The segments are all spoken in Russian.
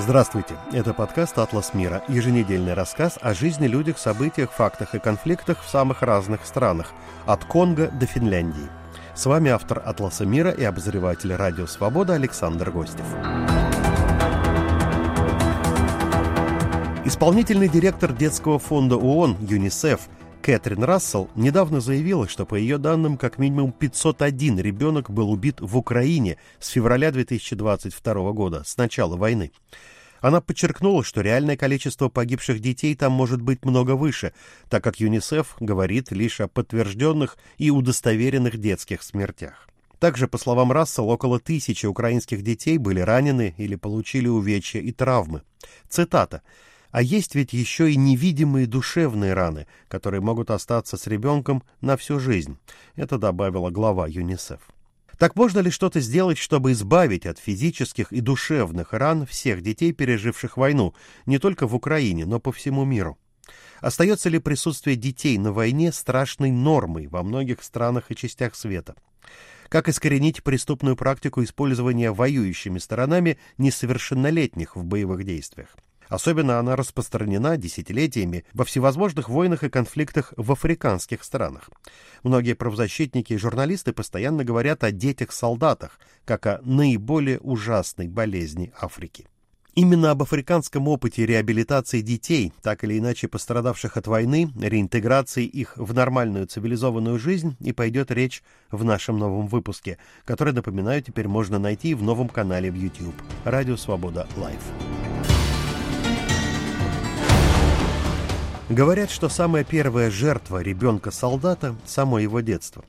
Здравствуйте, это подкаст «Атлас мира», еженедельный рассказ о жизни, людях, событиях, фактах и конфликтах в самых разных странах, от Конго до Финляндии. С вами автор «Атласа мира» и обозреватель «Радио Свобода» Александр Гостев. Исполнительный директор детского фонда ООН ЮНИСЕФ Кэтрин Рассел недавно заявила, что по ее данным как минимум 501 ребенок был убит в Украине с февраля 2022 года, с начала войны. Она подчеркнула, что реальное количество погибших детей там может быть много выше, так как ЮНИСЕФ говорит лишь о подтвержденных и удостоверенных детских смертях. Также, по словам Рассел, около тысячи украинских детей были ранены или получили увечья и травмы. Цитата. А есть ведь еще и невидимые душевные раны, которые могут остаться с ребенком на всю жизнь. Это добавила глава ЮНИСЕФ. Так можно ли что-то сделать, чтобы избавить от физических и душевных ран всех детей, переживших войну, не только в Украине, но по всему миру? Остается ли присутствие детей на войне страшной нормой во многих странах и частях света? Как искоренить преступную практику использования воюющими сторонами несовершеннолетних в боевых действиях? Особенно она распространена десятилетиями во всевозможных войнах и конфликтах в африканских странах. Многие правозащитники и журналисты постоянно говорят о детях-солдатах, как о наиболее ужасной болезни Африки. Именно об африканском опыте реабилитации детей, так или иначе пострадавших от войны, реинтеграции их в нормальную цивилизованную жизнь и пойдет речь в нашем новом выпуске, который, напоминаю, теперь можно найти в новом канале в YouTube «Радио Свобода Лайв». Говорят, что самая первая жертва ребенка-солдата – само его детство.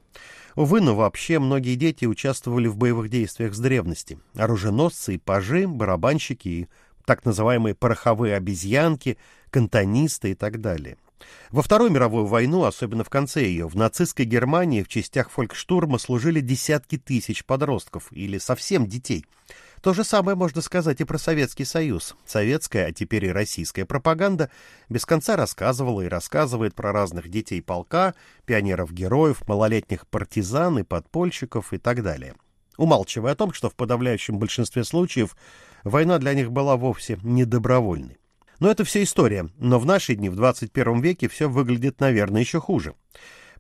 Увы, но вообще многие дети участвовали в боевых действиях с древности. Оруженосцы и пажи, барабанщики и так называемые пороховые обезьянки, кантонисты и так далее. Во Вторую мировую войну, особенно в конце ее, в нацистской Германии в частях фолькштурма служили десятки тысяч подростков или совсем детей – то же самое можно сказать и про Советский Союз. Советская, а теперь и российская пропаганда без конца рассказывала и рассказывает про разных детей полка, пионеров-героев, малолетних партизан и подпольщиков и так далее. Умалчивая о том, что в подавляющем большинстве случаев война для них была вовсе не добровольной. Но это все история, но в наши дни, в 21 веке, все выглядит, наверное, еще хуже.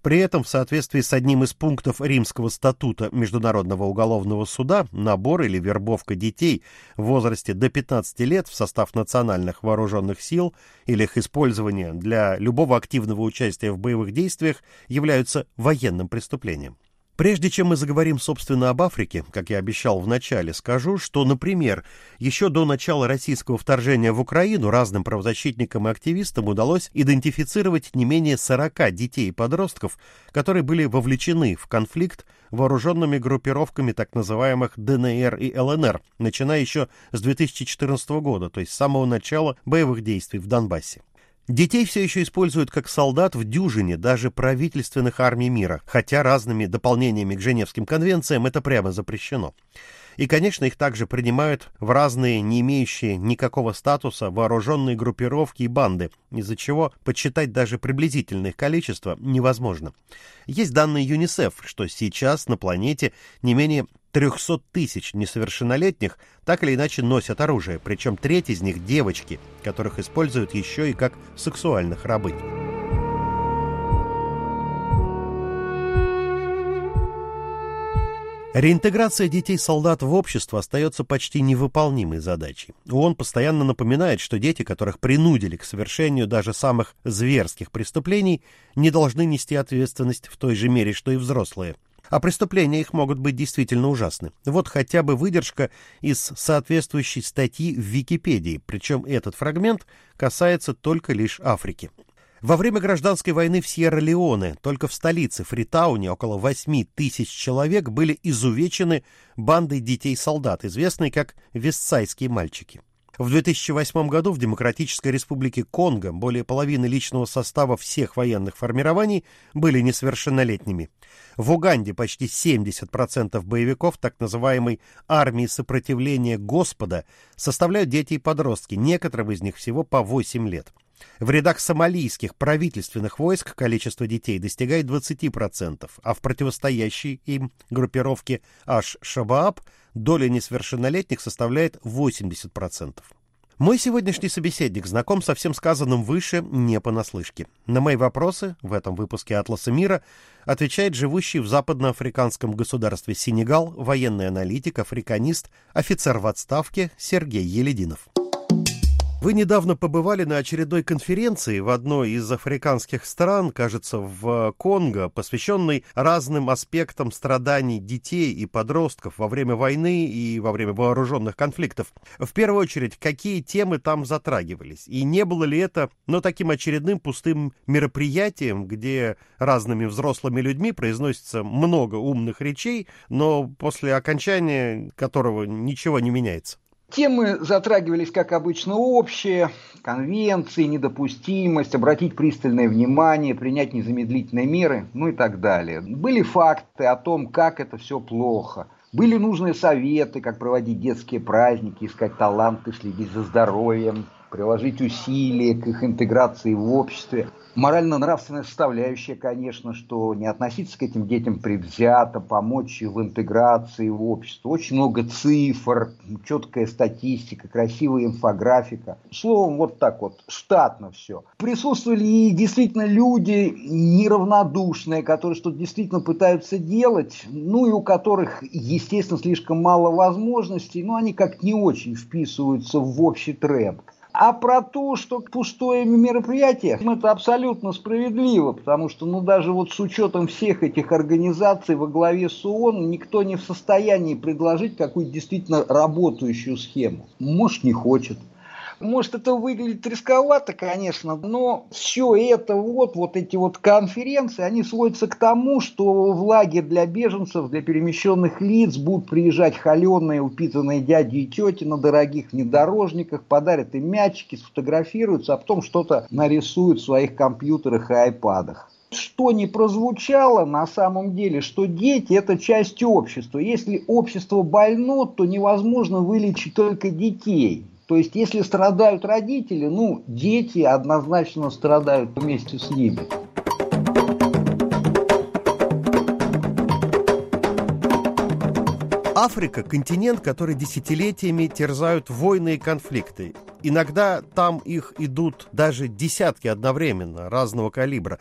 При этом, в соответствии с одним из пунктов Римского статута Международного уголовного суда, набор или вербовка детей в возрасте до 15 лет в состав национальных вооруженных сил или их использование для любого активного участия в боевых действиях являются военным преступлением. Прежде чем мы заговорим, собственно, об Африке, как я обещал в начале, скажу, что, например, еще до начала российского вторжения в Украину разным правозащитникам и активистам удалось идентифицировать не менее 40 детей и подростков, которые были вовлечены в конфликт вооруженными группировками так называемых ДНР и ЛНР, начиная еще с 2014 года, то есть с самого начала боевых действий в Донбассе. Детей все еще используют как солдат в дюжине даже правительственных армий мира, хотя разными дополнениями к Женевским конвенциям это прямо запрещено. И, конечно, их также принимают в разные, не имеющие никакого статуса, вооруженные группировки и банды, из-за чего подсчитать даже приблизительное их количество невозможно. Есть данные ЮНИСЕФ, что сейчас на планете не менее 300 тысяч несовершеннолетних так или иначе носят оружие, причем треть из них девочки, которых используют еще и как сексуальных рабынь. Реинтеграция детей-солдат в общество остается почти невыполнимой задачей. ООН постоянно напоминает, что дети, которых принудили к совершению даже самых зверских преступлений, не должны нести ответственность в той же мере, что и взрослые – а преступления их могут быть действительно ужасны. Вот хотя бы выдержка из соответствующей статьи в Википедии, причем этот фрагмент касается только лишь Африки. Во время гражданской войны в Сьерра-Леоне только в столице Фритауне около 8 тысяч человек были изувечены бандой детей-солдат, известной как «Вестсайские мальчики». В 2008 году в Демократической Республике Конго более половины личного состава всех военных формирований были несовершеннолетними. В Уганде почти 70% боевиков так называемой армии сопротивления Господа составляют дети и подростки, некоторым из них всего по 8 лет. В рядах сомалийских правительственных войск количество детей достигает 20%, а в противостоящей им группировке Аш-Шабааб доля несовершеннолетних составляет 80%. Мой сегодняшний собеседник знаком со всем сказанным выше не понаслышке. На мои вопросы в этом выпуске «Атласа мира» отвечает живущий в западноафриканском государстве Сенегал военный аналитик, африканист, офицер в отставке Сергей Елединов. Вы недавно побывали на очередной конференции в одной из африканских стран, кажется, в Конго, посвященной разным аспектам страданий детей и подростков во время войны и во время вооруженных конфликтов. В первую очередь, какие темы там затрагивались? И не было ли это, но таким очередным пустым мероприятием, где разными взрослыми людьми произносится много умных речей, но после окончания которого ничего не меняется? Темы затрагивались, как обычно, общие, конвенции, недопустимость, обратить пристальное внимание, принять незамедлительные меры, ну и так далее. Были факты о том, как это все плохо. Были нужные советы, как проводить детские праздники, искать таланты, следить за здоровьем, приложить усилия к их интеграции в обществе морально-нравственная составляющая, конечно, что не относиться к этим детям предвзято, помочь в интеграции в общество. Очень много цифр, четкая статистика, красивая инфографика. Словом, вот так вот, штатно все. Присутствовали и действительно люди неравнодушные, которые что-то действительно пытаются делать, ну и у которых, естественно, слишком мало возможностей, но они как не очень вписываются в общий тренд. А про то, что пустое мероприятие, это абсолютно справедливо, потому что, ну, даже вот с учетом всех этих организаций во главе с ООН, никто не в состоянии предложить какую-то действительно работающую схему. Может, не хочет. Может, это выглядит рисковато, конечно, но все это вот, вот эти вот конференции, они сводятся к тому, что в лагерь для беженцев, для перемещенных лиц будут приезжать холеные, упитанные дяди и тети на дорогих внедорожниках, подарят им мячики, сфотографируются, а потом что-то нарисуют в своих компьютерах и айпадах что не прозвучало на самом деле, что дети это часть общества. Если общество больно, то невозможно вылечить только детей. То есть, если страдают родители, ну, дети однозначно страдают вместе с ними. Африка – континент, который десятилетиями терзают войны и конфликты. Иногда там их идут даже десятки одновременно, разного калибра.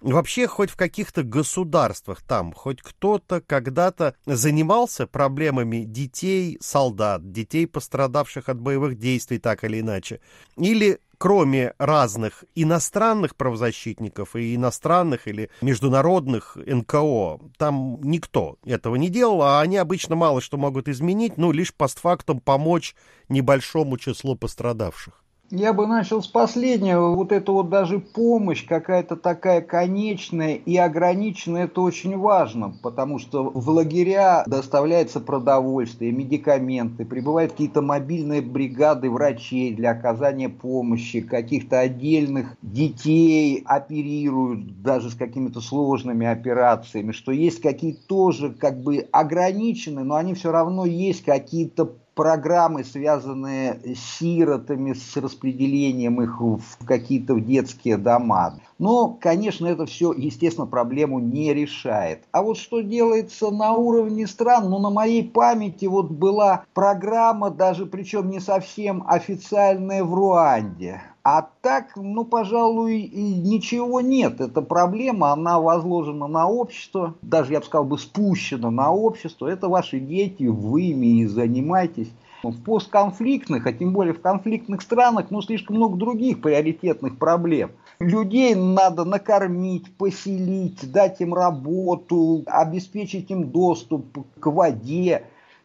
Вообще, хоть в каких-то государствах там, хоть кто-то когда-то занимался проблемами детей, солдат, детей, пострадавших от боевых действий так или иначе. Или кроме разных иностранных правозащитников и иностранных или международных НКО, там никто этого не делал, а они обычно мало что могут изменить, ну, лишь постфактум помочь небольшому числу пострадавших. Я бы начал с последнего. Вот это вот даже помощь какая-то такая конечная и ограниченная, это очень важно, потому что в лагеря доставляется продовольствие, медикаменты, прибывают какие-то мобильные бригады врачей для оказания помощи, каких-то отдельных детей оперируют даже с какими-то сложными операциями, что есть какие-то тоже как бы ограниченные, но они все равно есть какие-то программы, связанные с сиротами, с распределением их в какие-то детские дома. Но, конечно, это все, естественно, проблему не решает. А вот что делается на уровне стран, ну, на моей памяти вот была программа, даже причем не совсем официальная в Руанде. А так, ну, пожалуй, ничего нет. Эта проблема, она возложена на общество, даже, я бы сказал, бы спущена на общество. Это ваши дети, вы ими и занимаетесь. В постконфликтных, а тем более в конфликтных странах, ну, слишком много других приоритетных проблем. Людей надо накормить, поселить, дать им работу, обеспечить им доступ к воде.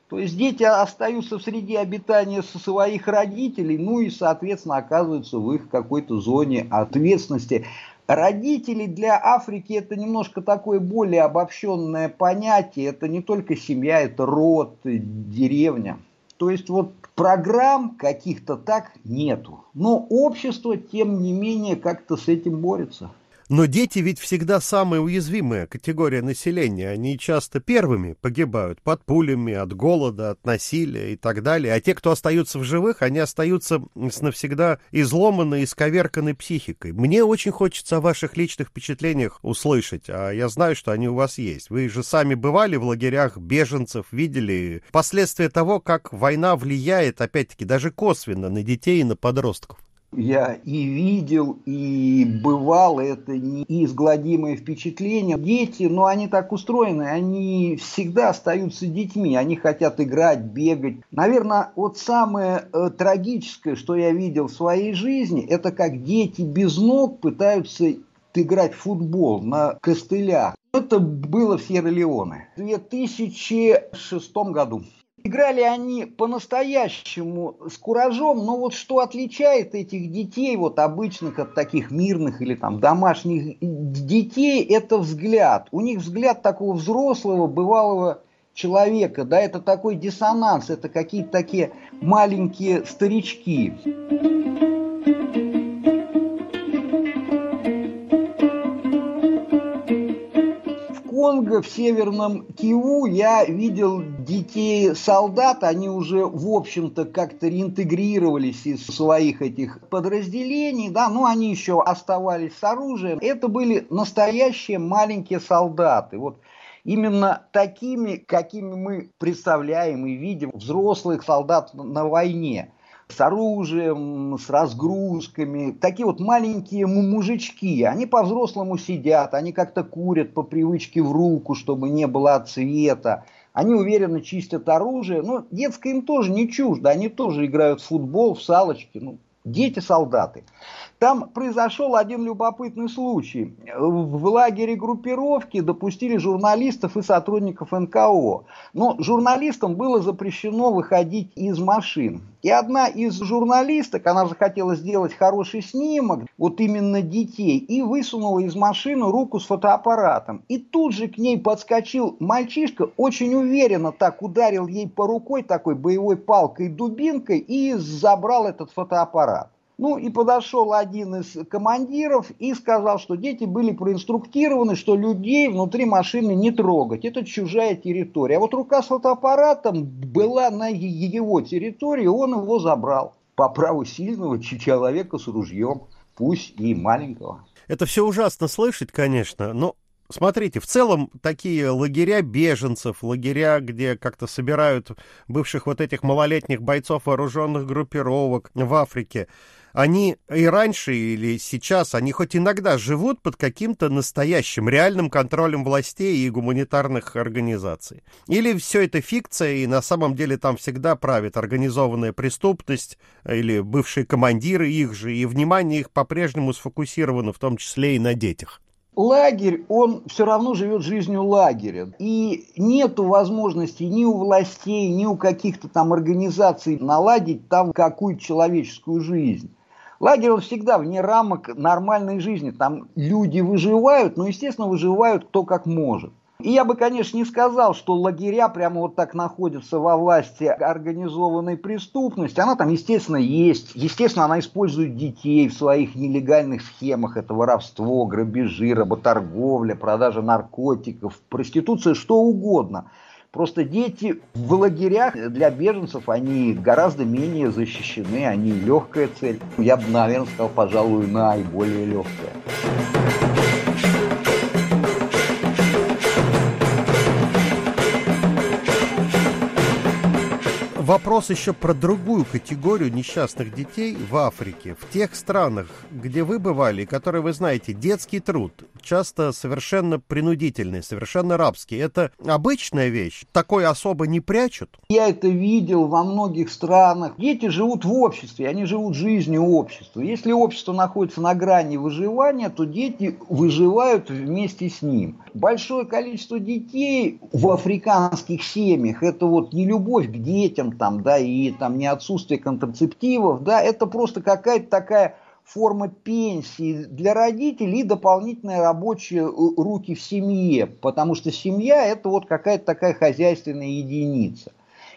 То есть дети остаются в среде обитания со своих родителей, ну и, соответственно, оказываются в их какой-то зоне ответственности. Родители для Африки это немножко такое более обобщенное понятие. Это не только семья, это род, деревня. То есть вот программ каких-то так нету. Но общество, тем не менее, как-то с этим борется. Но дети ведь всегда самая уязвимая категория населения. Они часто первыми погибают под пулями, от голода, от насилия и так далее. А те, кто остаются в живых, они остаются навсегда изломанной, исковерканной психикой. Мне очень хочется о ваших личных впечатлениях услышать, а я знаю, что они у вас есть. Вы же сами бывали в лагерях беженцев, видели последствия того, как война влияет, опять-таки, даже косвенно на детей и на подростков я и видел, и бывало, это неизгладимое впечатление. Дети, ну они так устроены, они всегда остаются детьми, они хотят играть, бегать. Наверное, вот самое э, трагическое, что я видел в своей жизни, это как дети без ног пытаются играть в футбол на костылях. Это было в Сьерра-Леоне в 2006 году. Играли они по-настоящему с куражом, но вот что отличает этих детей, вот обычных от таких мирных или там домашних детей, это взгляд. У них взгляд такого взрослого, бывалого человека, да, это такой диссонанс, это какие-то такие маленькие старички. Конго, в Северном Киеву я видел детей солдат, они уже, в общем-то, как-то реинтегрировались из своих этих подразделений, да, но они еще оставались с оружием. Это были настоящие маленькие солдаты. Вот именно такими, какими мы представляем и видим взрослых солдат на войне с оружием, с разгрузками. Такие вот маленькие мужички, они по-взрослому сидят, они как-то курят по привычке в руку, чтобы не было цвета. Они уверенно чистят оружие. Но детское им тоже не чуждо. Они тоже играют в футбол, в салочки. Ну, дети-солдаты. Там произошел один любопытный случай. В лагере группировки допустили журналистов и сотрудников НКО. Но журналистам было запрещено выходить из машин. И одна из журналисток, она захотела сделать хороший снимок, вот именно детей, и высунула из машины руку с фотоаппаратом. И тут же к ней подскочил мальчишка, очень уверенно так ударил ей по рукой такой боевой палкой дубинкой и забрал этот фотоаппарат. Ну и подошел один из командиров и сказал, что дети были проинструктированы, что людей внутри машины не трогать. Это чужая территория. А вот рука с фотоаппаратом была на его территории, он его забрал. По праву сильного человека с ружьем, пусть и маленького. Это все ужасно слышать, конечно, но Смотрите, в целом такие лагеря беженцев, лагеря, где как-то собирают бывших вот этих малолетних бойцов вооруженных группировок в Африке, они и раньше или сейчас, они хоть иногда живут под каким-то настоящим, реальным контролем властей и гуманитарных организаций. Или все это фикция, и на самом деле там всегда правит организованная преступность или бывшие командиры их же, и внимание их по-прежнему сфокусировано в том числе и на детях лагерь, он все равно живет жизнью лагеря. И нету возможности ни у властей, ни у каких-то там организаций наладить там какую-то человеческую жизнь. Лагерь он всегда вне рамок нормальной жизни. Там люди выживают, но, естественно, выживают кто как может. И я бы, конечно, не сказал, что лагеря прямо вот так находятся во власти организованной преступности. Она там, естественно, есть. Естественно, она использует детей в своих нелегальных схемах. Это воровство, грабежи, работорговля, продажа наркотиков, проституция, что угодно – Просто дети в лагерях для беженцев, они гораздо менее защищены, они легкая цель. Я бы, наверное, сказал, пожалуй, наиболее легкая. Вопрос еще про другую категорию несчастных детей в Африке. В тех странах, где вы бывали, которые вы знаете, детский труд, часто совершенно принудительный, совершенно рабский. Это обычная вещь? Такое особо не прячут? Я это видел во многих странах. Дети живут в обществе, они живут жизнью общества. Если общество находится на грани выживания, то дети выживают вместе с ним. Большое количество детей в африканских семьях, это вот не любовь к детям, там, да, и там не отсутствие контрацептивов, да, это просто какая-то такая форма пенсии для родителей и дополнительные рабочие руки в семье, потому что семья это вот какая-то такая хозяйственная единица.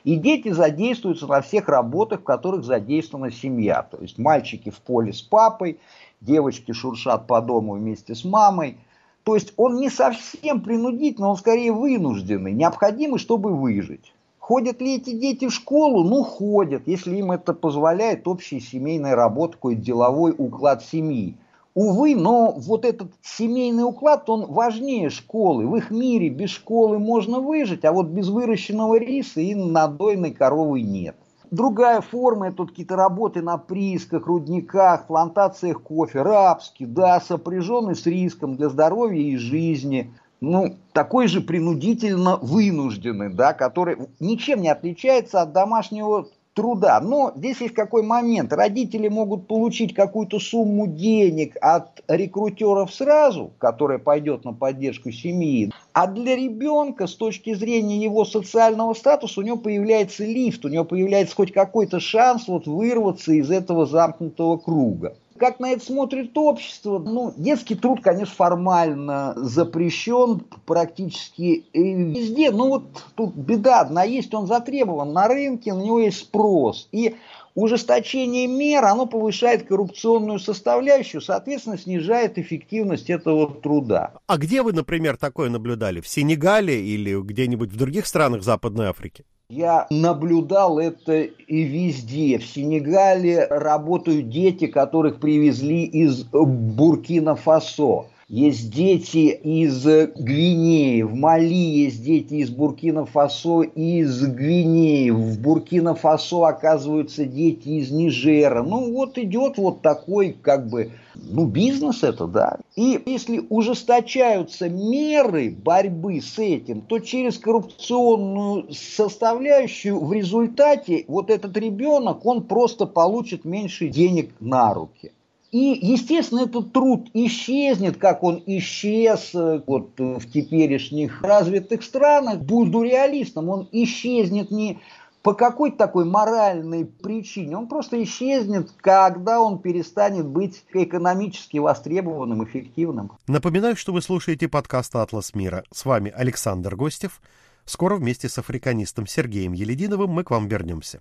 И дети задействуются на всех работах, в которых задействована семья. То есть мальчики в поле с папой, девочки шуршат по дому вместе с мамой. То есть он не совсем принудительный, он скорее вынужденный, необходимый, чтобы выжить. Ходят ли эти дети в школу? Ну, ходят, если им это позволяет общая семейная работа, какой-то деловой уклад семьи. Увы, но вот этот семейный уклад, он важнее школы. В их мире без школы можно выжить, а вот без выращенного риса и надойной коровы нет. Другая форма, это вот какие-то работы на приисках, рудниках, плантациях кофе, рабский, да, сопряженный с риском для здоровья и жизни. Ну, такой же принудительно вынужденный, да, который ничем не отличается от домашнего труда. Но здесь есть какой момент. Родители могут получить какую-то сумму денег от рекрутеров сразу, которая пойдет на поддержку семьи. А для ребенка, с точки зрения его социального статуса, у него появляется лифт, у него появляется хоть какой-то шанс вот вырваться из этого замкнутого круга. Как на это смотрит общество? Ну, детский труд, конечно, формально запрещен практически везде. Ну, вот тут беда одна есть, он затребован на рынке, на него есть спрос. И ужесточение мер, оно повышает коррупционную составляющую, соответственно, снижает эффективность этого труда. А где вы, например, такое наблюдали? В Сенегале или где-нибудь в других странах Западной Африки? Я наблюдал это и везде. В Сенегале работают дети, которых привезли из Буркина-Фасо. Есть дети из Гвинеи, в Мали есть дети из Буркина-Фасо, из Гвинеи, в Буркина-Фасо оказываются дети из Нижера. Ну вот идет вот такой как бы, ну бизнес это, да. И если ужесточаются меры борьбы с этим, то через коррупционную составляющую в результате вот этот ребенок, он просто получит меньше денег на руки. И, естественно, этот труд исчезнет, как он исчез э, вот, э, в теперешних развитых странах. Буду реалистом, он исчезнет не по какой-то такой моральной причине. Он просто исчезнет, когда он перестанет быть экономически востребованным, эффективным. Напоминаю, что вы слушаете подкаст «Атлас мира». С вами Александр Гостев. Скоро вместе с африканистом Сергеем Елединовым мы к вам вернемся.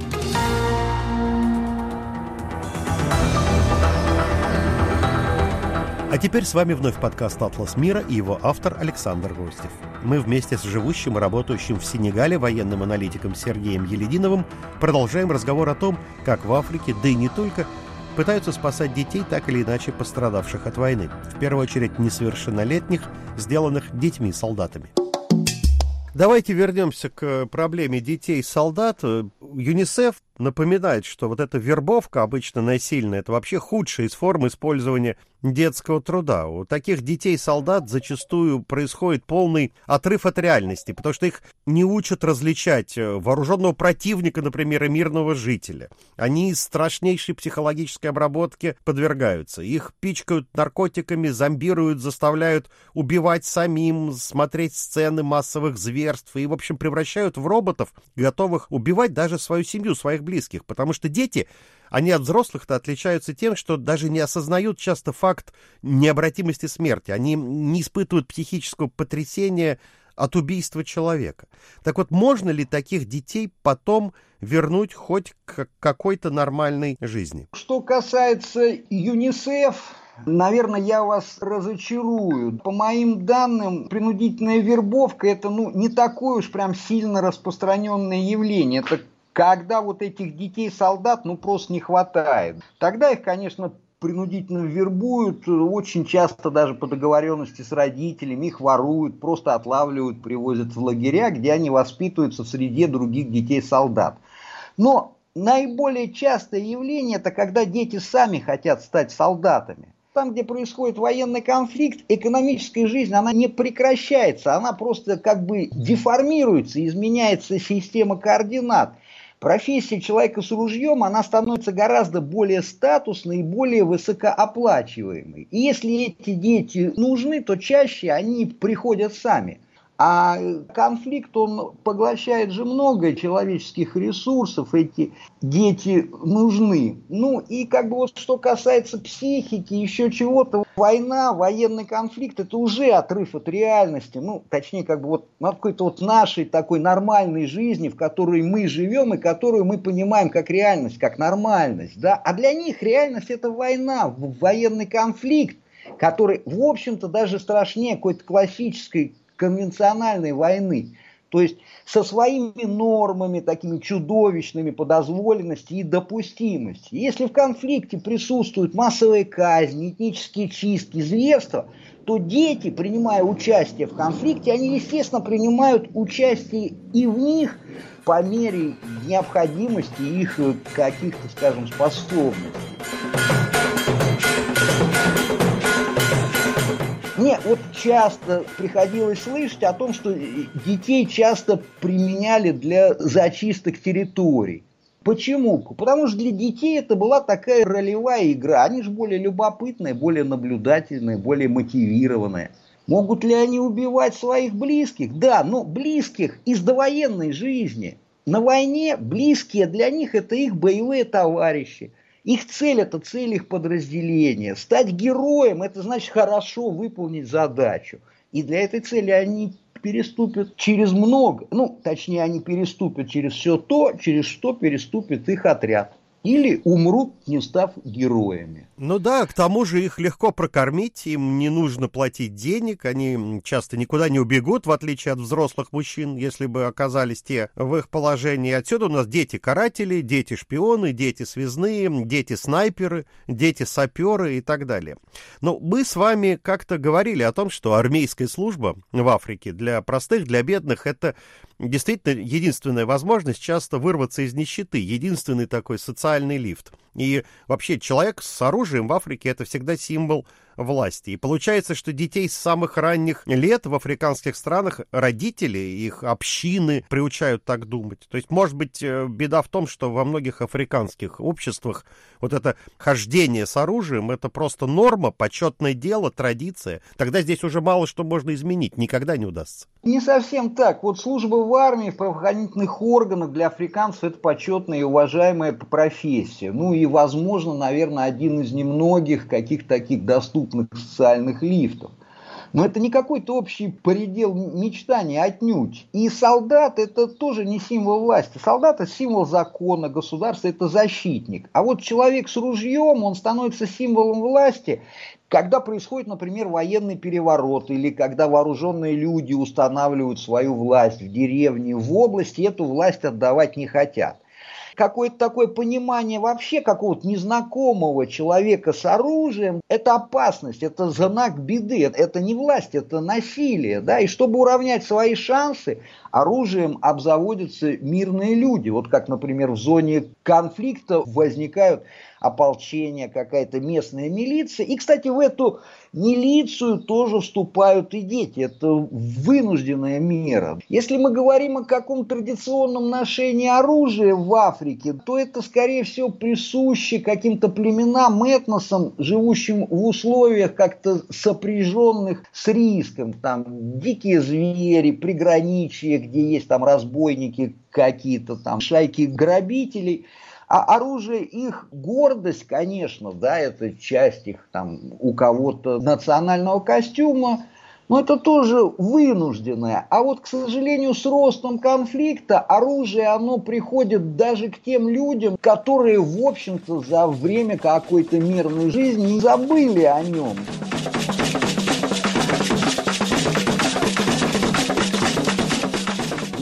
А теперь с вами вновь подкаст «Атлас мира» и его автор Александр Гостев. Мы вместе с живущим и работающим в Сенегале военным аналитиком Сергеем Елединовым продолжаем разговор о том, как в Африке, да и не только, пытаются спасать детей, так или иначе пострадавших от войны. В первую очередь несовершеннолетних, сделанных детьми-солдатами. Давайте вернемся к проблеме детей-солдат. ЮНИСЕФ напоминает, что вот эта вербовка, обычно насильная, это вообще худшая из форм использования детского труда. У таких детей-солдат зачастую происходит полный отрыв от реальности, потому что их не учат различать э, вооруженного противника, например, и мирного жителя. Они страшнейшей психологической обработке подвергаются. Их пичкают наркотиками, зомбируют, заставляют убивать самим, смотреть сцены массовых зверств и, в общем, превращают в роботов, готовых убивать даже свою семью, своих близких, потому что дети, они от взрослых-то отличаются тем, что даже не осознают часто факт необратимости смерти, они не испытывают психического потрясения от убийства человека. Так вот, можно ли таких детей потом вернуть хоть к какой-то нормальной жизни? Что касается ЮНИСЕФ, Наверное, я вас разочарую. По моим данным, принудительная вербовка это ну, не такое уж прям сильно распространенное явление. Это когда вот этих детей-солдат ну просто не хватает. Тогда их, конечно, принудительно вербуют, очень часто даже по договоренности с родителями, их воруют, просто отлавливают, привозят в лагеря, где они воспитываются в среде других детей-солдат. Но наиболее частое явление это когда дети сами хотят стать солдатами. Там, где происходит военный конфликт, экономическая жизнь, она не прекращается, она просто как бы деформируется, изменяется система координат. Профессия человека с ружьем, она становится гораздо более статусной и более высокооплачиваемой. И если эти дети нужны, то чаще они приходят сами. А конфликт, он поглощает же много человеческих ресурсов, эти дети нужны. Ну и как бы вот что касается психики, еще чего-то, война, военный конфликт, это уже отрыв от реальности. Ну, точнее, как бы вот от какой-то вот нашей такой нормальной жизни, в которой мы живем и которую мы понимаем как реальность, как нормальность. Да? А для них реальность это война, военный конфликт который, в общем-то, даже страшнее какой-то классической конвенциональной войны. То есть со своими нормами, такими чудовищными по дозволенности и допустимости. Если в конфликте присутствуют массовые казни, этнические чистки, зверства, то дети, принимая участие в конфликте, они, естественно, принимают участие и в них по мере необходимости их каких-то, скажем, способностей. Мне вот часто приходилось слышать о том, что детей часто применяли для зачисток территорий. Почему? Потому что для детей это была такая ролевая игра. Они же более любопытные, более наблюдательные, более мотивированные. Могут ли они убивать своих близких? Да, но близких из довоенной жизни. На войне близкие для них это их боевые товарищи. Их цель – это цель их подразделения. Стать героем – это значит хорошо выполнить задачу. И для этой цели они переступят через много, ну, точнее, они переступят через все то, через что переступит их отряд. Или умрут, не став героями. Ну да, к тому же их легко прокормить, им не нужно платить денег, они часто никуда не убегут, в отличие от взрослых мужчин, если бы оказались те в их положении. Отсюда у нас дети-каратели, дети-шпионы, дети-связные, дети-снайперы, дети-саперы и так далее. Но мы с вами как-то говорили о том, что армейская служба в Африке для простых, для бедных, это действительно единственная возможность часто вырваться из нищеты, единственный такой социальный лифт. И вообще человек с оружием в Африке это всегда символ власти. И получается, что детей с самых ранних лет в африканских странах родители, их общины приучают так думать. То есть, может быть, э, беда в том, что во многих африканских обществах вот это хождение с оружием, это просто норма, почетное дело, традиция. Тогда здесь уже мало что можно изменить, никогда не удастся. Не совсем так. Вот служба в армии, в правоохранительных органах для африканцев это почетная и уважаемая профессия. Ну и, возможно, наверное, один из немногих каких таких доступных социальных лифтов. Но это не какой-то общий предел мечтаний отнюдь. И солдат это тоже не символ власти. Солдат это символ закона, государства это защитник. А вот человек с ружьем, он становится символом власти, когда происходит, например, военный переворот или когда вооруженные люди устанавливают свою власть в деревне, в области, эту власть отдавать не хотят какое-то такое понимание вообще какого-то незнакомого человека с оружием, это опасность, это знак беды, это не власть, это насилие. Да? И чтобы уравнять свои шансы, оружием обзаводятся мирные люди. Вот как, например, в зоне конфликта возникают ополчение, какая-то местная милиция. И, кстати, в эту милицию тоже вступают и дети. Это вынужденная мера. Если мы говорим о каком традиционном ношении оружия в Африке, то это, скорее всего, присуще каким-то племенам, этносам, живущим в условиях как-то сопряженных с риском. Там дикие звери, приграничья, где есть там разбойники какие-то, там шайки грабителей – а оружие их гордость, конечно, да, это часть их там у кого-то национального костюма, но это тоже вынужденное. А вот, к сожалению, с ростом конфликта оружие, оно приходит даже к тем людям, которые, в общем-то, за время какой-то мирной жизни забыли о нем.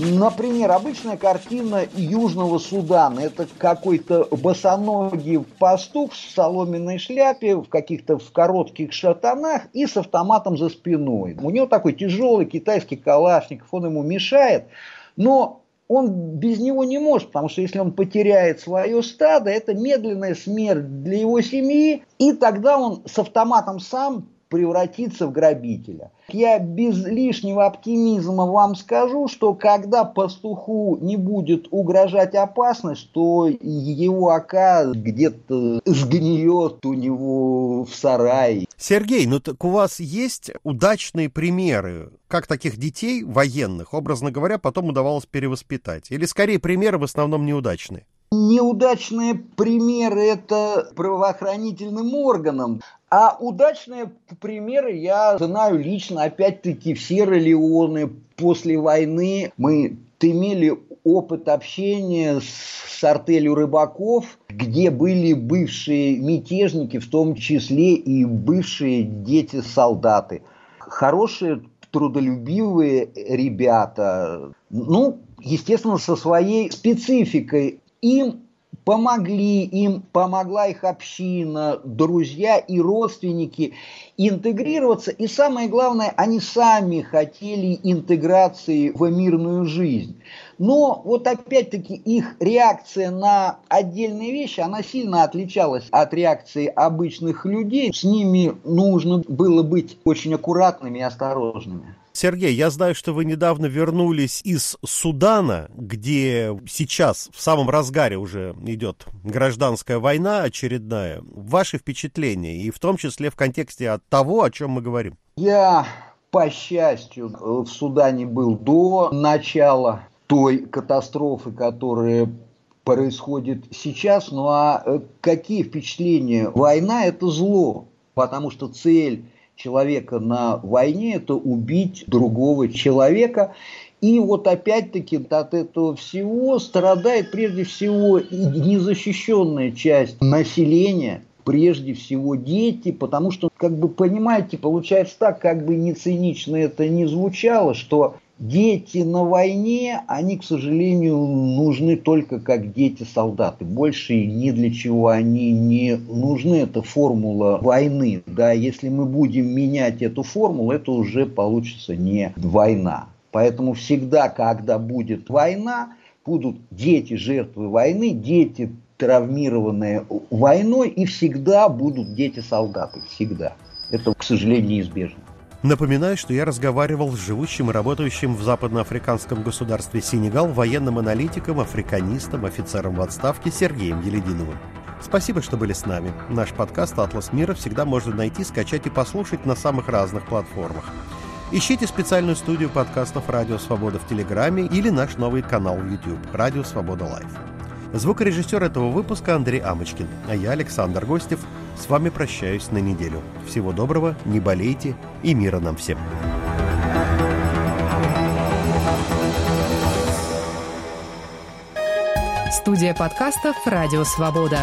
Например, обычная картина Южного Судана. Это какой-то босоногий пастух в соломенной шляпе, в каких-то в коротких шатанах и с автоматом за спиной. У него такой тяжелый китайский калашников, он ему мешает. Но он без него не может, потому что если он потеряет свое стадо, это медленная смерть для его семьи, и тогда он с автоматом сам превратиться в грабителя. Я без лишнего оптимизма вам скажу, что когда пастуху не будет угрожать опасность, то его ока где-то сгниет у него в сарае. Сергей, ну так у вас есть удачные примеры, как таких детей военных, образно говоря, потом удавалось перевоспитать? Или скорее примеры в основном неудачные? Неудачные примеры это правоохранительным органам. А удачные примеры я знаю лично, опять-таки, в Сьерра-Леоне после войны мы имели опыт общения с артелью рыбаков, где были бывшие мятежники, в том числе и бывшие дети-солдаты. Хорошие, трудолюбивые ребята, ну, естественно, со своей спецификой. Им помогли им, помогла их община, друзья и родственники интегрироваться. И самое главное, они сами хотели интеграции в мирную жизнь. Но вот опять-таки их реакция на отдельные вещи, она сильно отличалась от реакции обычных людей. С ними нужно было быть очень аккуратными и осторожными. Сергей, я знаю, что вы недавно вернулись из Судана, где сейчас в самом разгаре уже идет гражданская война очередная. Ваши впечатления, и в том числе в контексте от того, о чем мы говорим? Я, по счастью, в Судане был до начала той катастрофы, которая происходит сейчас. Ну а э, какие впечатления? Война – это зло, потому что цель человека на войне – это убить другого человека. И вот опять-таки от этого всего страдает прежде всего незащищенная часть населения, прежде всего дети, потому что, как бы понимаете, получается так, как бы не цинично это не звучало, что Дети на войне, они, к сожалению, нужны только как дети-солдаты. Больше ни для чего они не нужны. Это формула войны. Да, если мы будем менять эту формулу, это уже получится не война. Поэтому всегда, когда будет война, будут дети жертвы войны, дети травмированные войной, и всегда будут дети-солдаты. Всегда. Это, к сожалению, неизбежно. Напоминаю, что я разговаривал с живущим и работающим в западноафриканском государстве Сенегал военным аналитиком, африканистом, офицером в отставке Сергеем Елединовым. Спасибо, что были с нами. Наш подкаст «Атлас мира» всегда можно найти, скачать и послушать на самых разных платформах. Ищите специальную студию подкастов «Радио Свобода» в Телеграме или наш новый канал в YouTube «Радио Свобода Лайв». Звукорежиссер этого выпуска Андрей Амочкин, а я, Александр Гостев, с вами прощаюсь на неделю. Всего доброго, не болейте и мира нам всем. Студия подкастов «Радио Свобода».